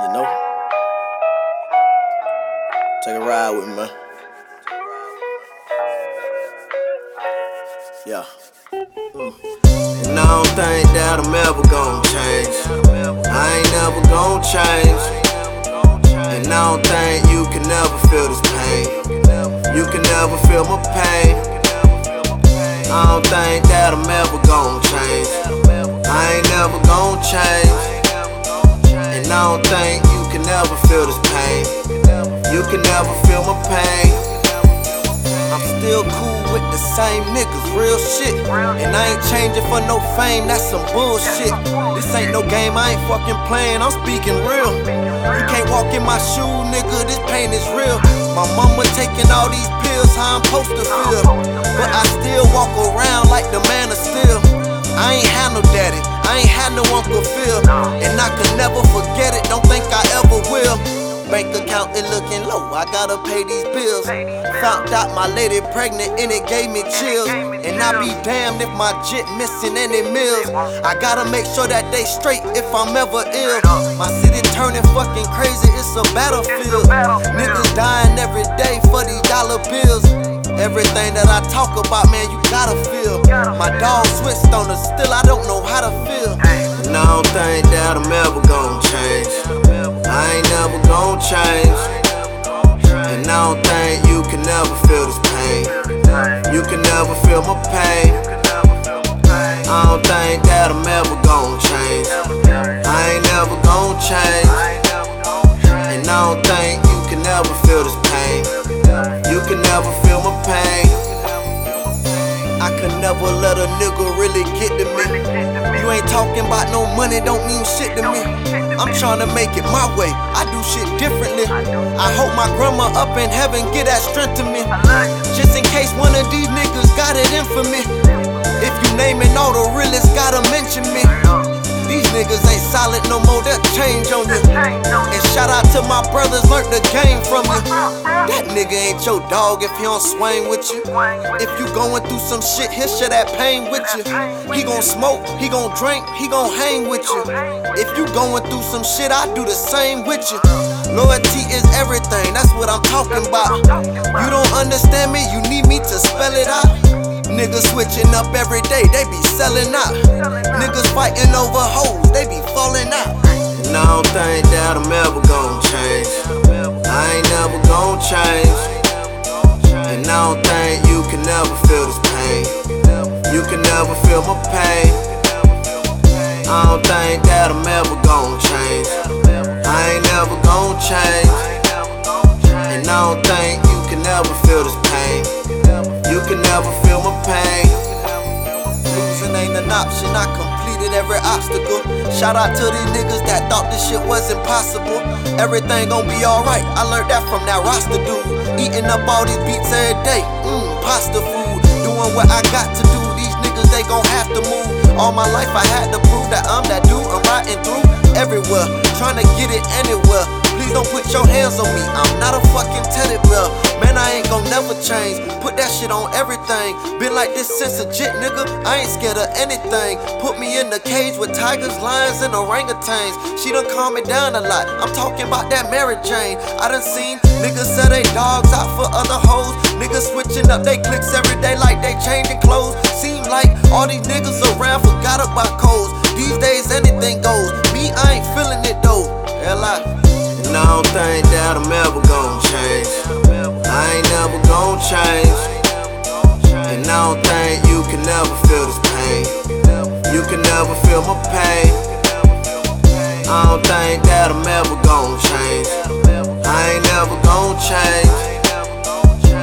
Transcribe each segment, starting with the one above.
You know? Take a ride with me, man. Yeah. Mm. And I don't think that I'm ever gonna change. I ain't never gonna change. And I don't think you can never feel this pain. You can never feel my pain. I don't think that I'm ever gonna change. I ain't never gonna change. And I don't think you can ever feel this pain. You can never feel my pain. I'm still cool with the same niggas, real shit. And I ain't changing for no fame, that's some bullshit. This ain't no game, I ain't fucking playing, I'm speaking real. You can't walk in my shoe, nigga, this pain is real. My mama taking all these pills, how I'm supposed to feel. But I still walk around like the man of steel. I ain't had no daddy, I ain't had no Uncle Phil. And I could never forget it, don't think I ever will. Bank account is looking low, I gotta pay these bills. Found out my lady pregnant and it gave me chills. And I be damned if my jit missing any meals. I gotta make sure that they straight if I'm ever ill. My city turning fucking crazy, it's a battlefield. Niggas dying every day for these dollar bills. Everything that I talk about, man, you gotta feel. My dog switched on us, still I don't know how to feel. And I don't think that I'm ever gonna change. I ain't never gonna change. And I don't think you can never feel this pain. You can never feel my pain. I don't think that I'm ever gonna change. I ain't never gonna change. And I don't think never let a nigga really get to me. You ain't talking about no money, don't mean shit to me. I'm trying to make it my way. I do shit differently. I hope my grandma up in heaven get that strength to me. Just in case one of these niggas got it in for me. If you naming all the realest, gotta mention me. Niggas ain't solid no more, they'll change on you. And shout out to my brothers, learned the game from you. That nigga ain't your dog if he don't swing with you. If you going through some shit, he'll share that pain with you. He gon' smoke, he gon' drink, he gon' hang with you. If you going through some shit, I do the same with you. Loyalty is everything, that's what I'm talking about. You don't understand me, you need me to spell it out. Niggas switching up every day, they be selling out. Niggas fighting over hoes, they be falling out. And I don't think that I'm ever gonna change. I ain't never gonna change. And I don't think you can never feel this pain. You can never feel my pain. I don't think that I'm ever gonna change. I ain't never gonna change. And I don't think you can never feel this can never feel my pain. Losing ain't an option, I completed every obstacle. Shout out to these niggas that thought this shit was impossible. Everything gon' be alright, I learned that from that Rasta dude. Eating up all these beats every day, mmm, pasta food. Doing what I got to do, these niggas they gon' have to move. All my life I had to prove that I'm that dude, I'm riding through everywhere, trying to get it anywhere. Don't put your hands on me, I'm not a fucking teddy bear. Man, I ain't gon' never change. Put that shit on everything. Been like this since a jit, nigga. I ain't scared of anything. Put me in the cage with tigers, lions, and orangutans. She done calm me down a lot. I'm talking about that Mary Jane. I done seen niggas sell they dogs out for other hoes. Niggas switching up they clicks every day like they changing clothes. Seem like all these niggas around forgot about codes. These days anything goes. Me, I ain't feeling it that I'm ever gonna change. I ain't never gonna change. And I don't think you can never feel this pain. You can never feel my pain. I don't think that I'm ever gonna change. I ain't never gonna change.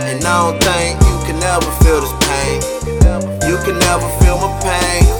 And I don't think you can never feel this pain. You can never feel my pain.